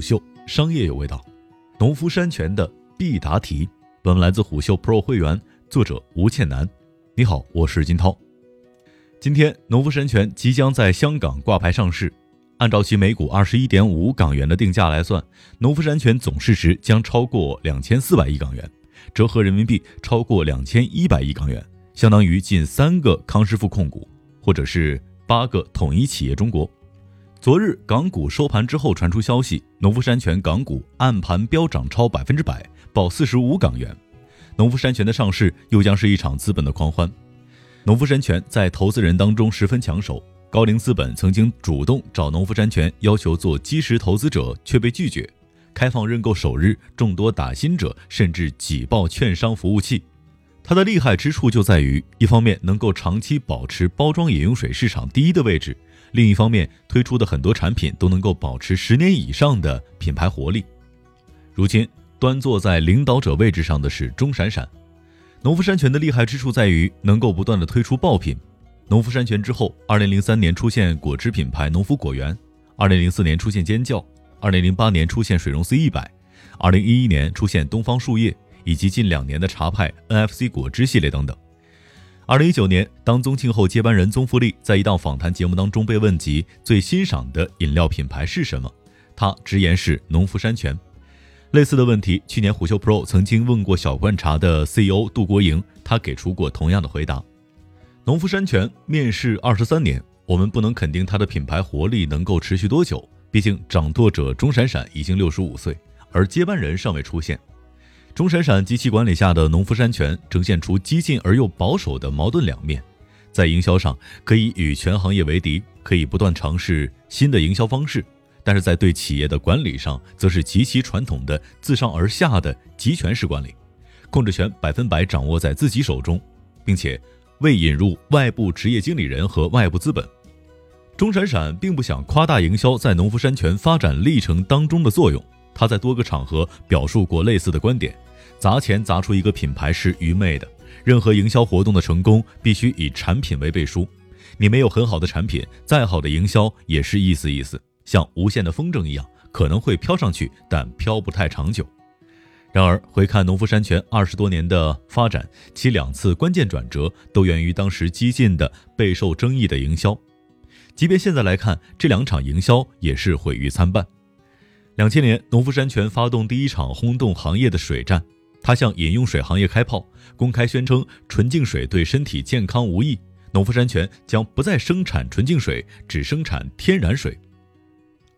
秀商业有味道，农夫山泉的必答题。本文来自虎嗅 Pro 会员，作者吴倩楠。你好，我是金涛。今天，农夫山泉即将在香港挂牌上市。按照其每股二十一点五港元的定价来算，农夫山泉总市值将超过两千四百亿港元，折合人民币超过两千一百亿港元，相当于近三个康师傅控股，或者是八个统一企业中国。昨日港股收盘之后传出消息，农夫山泉港股按盘飙涨超百分之百，报四十五港元。农夫山泉的上市又将是一场资本的狂欢。农夫山泉在投资人当中十分抢手。高瓴资本曾经主动找农夫山泉要求做基石投资者，却被拒绝。开放认购首日，众多打新者甚至挤爆券商服务器。它的厉害之处就在于，一方面能够长期保持包装饮用水市场第一的位置，另一方面推出的很多产品都能够保持十年以上的品牌活力。如今端坐在领导者位置上的是钟闪闪。农夫山泉的厉害之处在于能够不断的推出爆品。农夫山泉之后，二零零三年出现果汁品牌农夫果园，二零零四年出现尖叫，二零零八年出现水溶 C 一百，二零一一年出现东方树叶，以及近两年的茶派 NFC 果汁系列等等。二零一九年，当宗庆后接班人宗馥莉在一档访谈节目当中被问及最欣赏的饮料品牌是什么，他直言是农夫山泉。类似的问题，去年虎嗅 Pro 曾经问过小罐茶的 CEO 杜国营，他给出过同样的回答。农夫山泉面世二十三年，我们不能肯定它的品牌活力能够持续多久。毕竟掌舵者钟闪闪已经六十五岁，而接班人尚未出现。钟闪闪及其管理下的农夫山泉呈现出激进而又保守的矛盾两面，在营销上可以与全行业为敌，可以不断尝试新的营销方式；但是在对企业的管理上，则是极其传统的自上而下的集权式管理，控制权百分百掌握在自己手中，并且。未引入外部职业经理人和外部资本，钟闪闪并不想夸大营销在农夫山泉发展历程当中的作用。他在多个场合表述过类似的观点：砸钱砸出一个品牌是愚昧的，任何营销活动的成功必须以产品为背书。你没有很好的产品，再好的营销也是意思意思，像无限的风筝一样，可能会飘上去，但飘不太长久。然而，回看农夫山泉二十多年的发展，其两次关键转折都源于当时激进的、备受争议的营销。即便现在来看，这两场营销也是毁誉参半。两千年，农夫山泉发动第一场轰动行业的水战，他向饮用水行业开炮，公开宣称纯净水对身体健康无益，农夫山泉将不再生产纯净水，只生产天然水。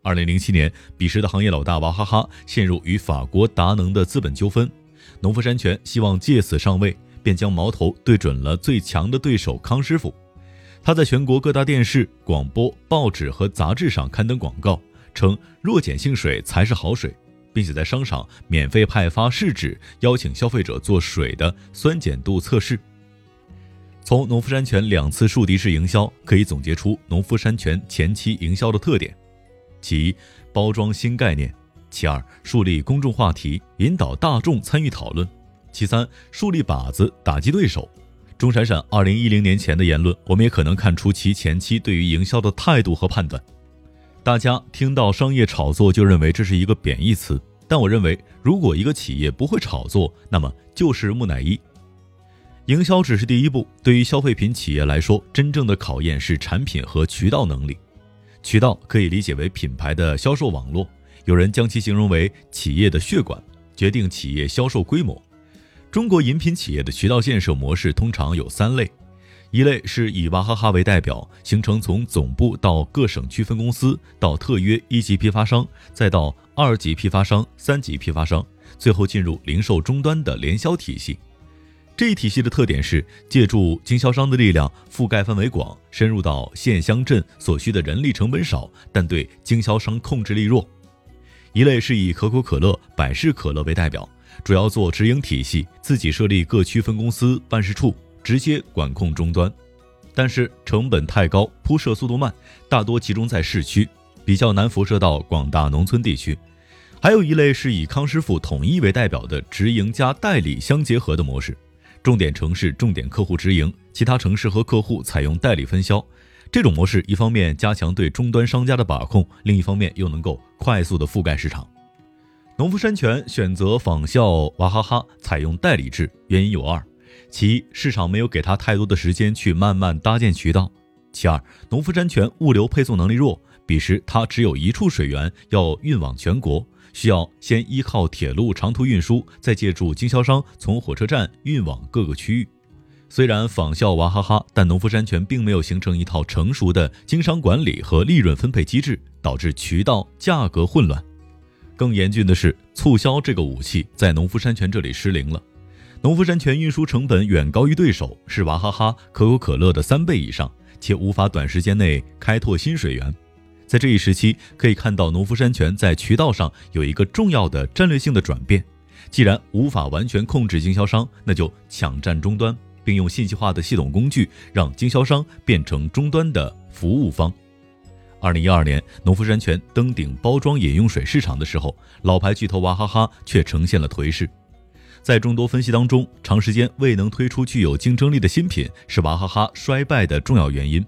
二零零七年，彼时的行业老大娃哈哈陷入与法国达能的资本纠纷，农夫山泉希望借此上位，便将矛头对准了最强的对手康师傅。他在全国各大电视、广播、报纸和杂志上刊登广告，称弱碱性水才是好水，并且在商场免费派发试纸，邀请消费者做水的酸碱度测试。从农夫山泉两次树敌式营销，可以总结出农夫山泉前期营销的特点。其一，包装新概念；其二，树立公众话题，引导大众参与讨论；其三，树立靶子，打击对手。钟闪闪二零一零年前的言论，我们也可能看出其前期对于营销的态度和判断。大家听到商业炒作就认为这是一个贬义词，但我认为，如果一个企业不会炒作，那么就是木乃伊。营销只是第一步，对于消费品企业来说，真正的考验是产品和渠道能力。渠道可以理解为品牌的销售网络，有人将其形容为企业的血管，决定企业销售规模。中国饮品企业的渠道建设模式通常有三类：一类是以娃哈哈为代表，形成从总部到各省区分公司，到特约一级批发商，再到二级批发商、三级批发商，最后进入零售终端的联销体系。这一体系的特点是借助经销商的力量，覆盖范围广，深入到县乡镇，所需的人力成本少，但对经销商控制力弱。一类是以可口可乐、百事可乐为代表，主要做直营体系，自己设立各区分公司、办事处，直接管控终端，但是成本太高，铺设速度慢，大多集中在市区，比较难辐射到广大农村地区。还有一类是以康师傅统一为代表的直营加代理相结合的模式。重点城市、重点客户直营，其他城市和客户采用代理分销。这种模式一方面加强对终端商家的把控，另一方面又能够快速的覆盖市场。农夫山泉选择仿效娃哈哈采用代理制，原因有二：其一，市场没有给他太多的时间去慢慢搭建渠道；其二，农夫山泉物流配送能力弱，彼时它只有一处水源要运往全国，需要先依靠铁路长途运输，再借助经销商从火车站运往各个区域。虽然仿效娃哈哈，但农夫山泉并没有形成一套成熟的经商管理和利润分配机制，导致渠道价格混乱。更严峻的是，促销这个武器在农夫山泉这里失灵了。农夫山泉运输成本远高于对手，是娃哈哈、可口可乐的三倍以上，且无法短时间内开拓新水源。在这一时期，可以看到农夫山泉在渠道上有一个重要的战略性的转变。既然无法完全控制经销商，那就抢占终端。并用信息化的系统工具，让经销商变成终端的服务方。二零一二年，农夫山泉登顶包装饮用水市场的时候，老牌巨头娃哈哈却呈现了颓势。在众多分析当中，长时间未能推出具有竞争力的新品，是娃哈哈衰败的重要原因。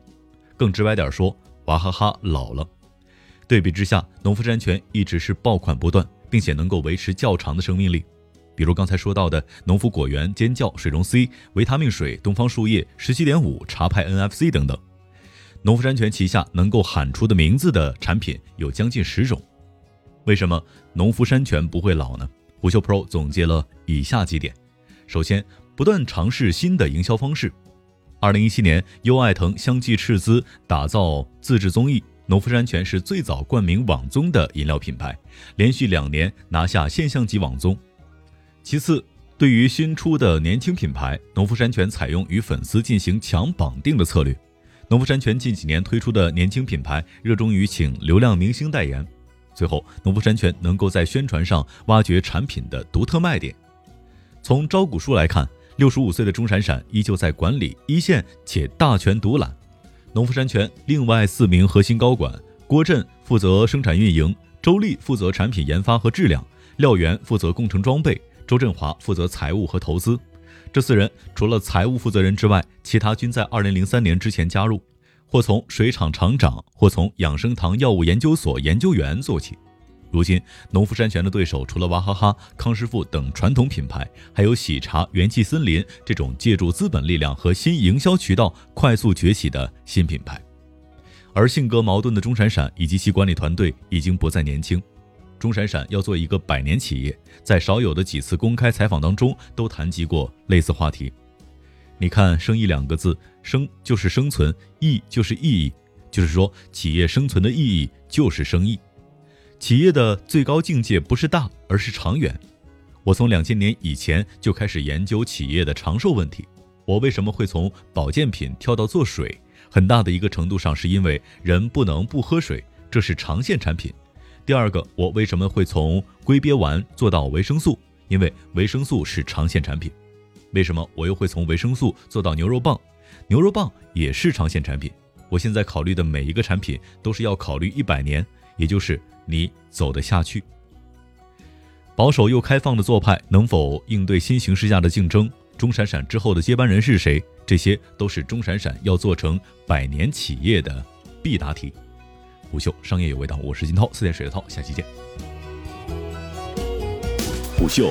更直白点说，娃哈哈老了。对比之下，农夫山泉一直是爆款不断，并且能够维持较长的生命力。比如刚才说到的农夫果园、尖叫、水溶 C、维他命水、东方树叶、十七点五、茶派 NFC 等等，农夫山泉旗下能够喊出的名字的产品有将近十种。为什么农夫山泉不会老呢？虎嗅 Pro 总结了以下几点：首先，不断尝试新的营销方式。二零一七年，优爱腾相继斥资打造自制综艺，农夫山泉是最早冠名网综的饮料品牌，连续两年拿下现象级网综。其次，对于新出的年轻品牌，农夫山泉采用与粉丝进行强绑定的策略。农夫山泉近几年推出的年轻品牌，热衷于请流量明星代言。最后，农夫山泉能够在宣传上挖掘产品的独特卖点。从招股书来看，六十五岁的钟闪闪依旧在管理一线，且大权独揽。农夫山泉另外四名核心高管：郭震负责生产运营，周丽负责产品研发和质量，廖源负责工程装备。周振华负责财务和投资，这四人除了财务负责人之外，其他均在二零零三年之前加入，或从水厂厂长，或从养生堂药物研究所研究员做起。如今，农夫山泉的对手除了娃哈哈、康师傅等传统品牌，还有喜茶、元气森林这种借助资本力量和新营销渠道快速崛起的新品牌。而性格矛盾的钟闪闪以及其管理团队已经不再年轻。钟闪闪要做一个百年企业，在少有的几次公开采访当中都谈及过类似话题。你看“生意”两个字，“生”就是生存，“意”就是意义，就是说企业生存的意义就是生意。企业的最高境界不是大，而是长远。我从两千年以前就开始研究企业的长寿问题。我为什么会从保健品跳到做水？很大的一个程度上是因为人不能不喝水，这是长线产品。第二个，我为什么会从龟鳖丸做到维生素？因为维生素是长线产品。为什么我又会从维生素做到牛肉棒？牛肉棒也是长线产品。我现在考虑的每一个产品都是要考虑一百年，也就是你走得下去。保守又开放的做派能否应对新形势下的竞争？钟闪闪之后的接班人是谁？这些都是钟闪闪要做成百年企业的必答题。虎嗅商业有味道，我是金涛，四点水的涛，下期见。虎嗅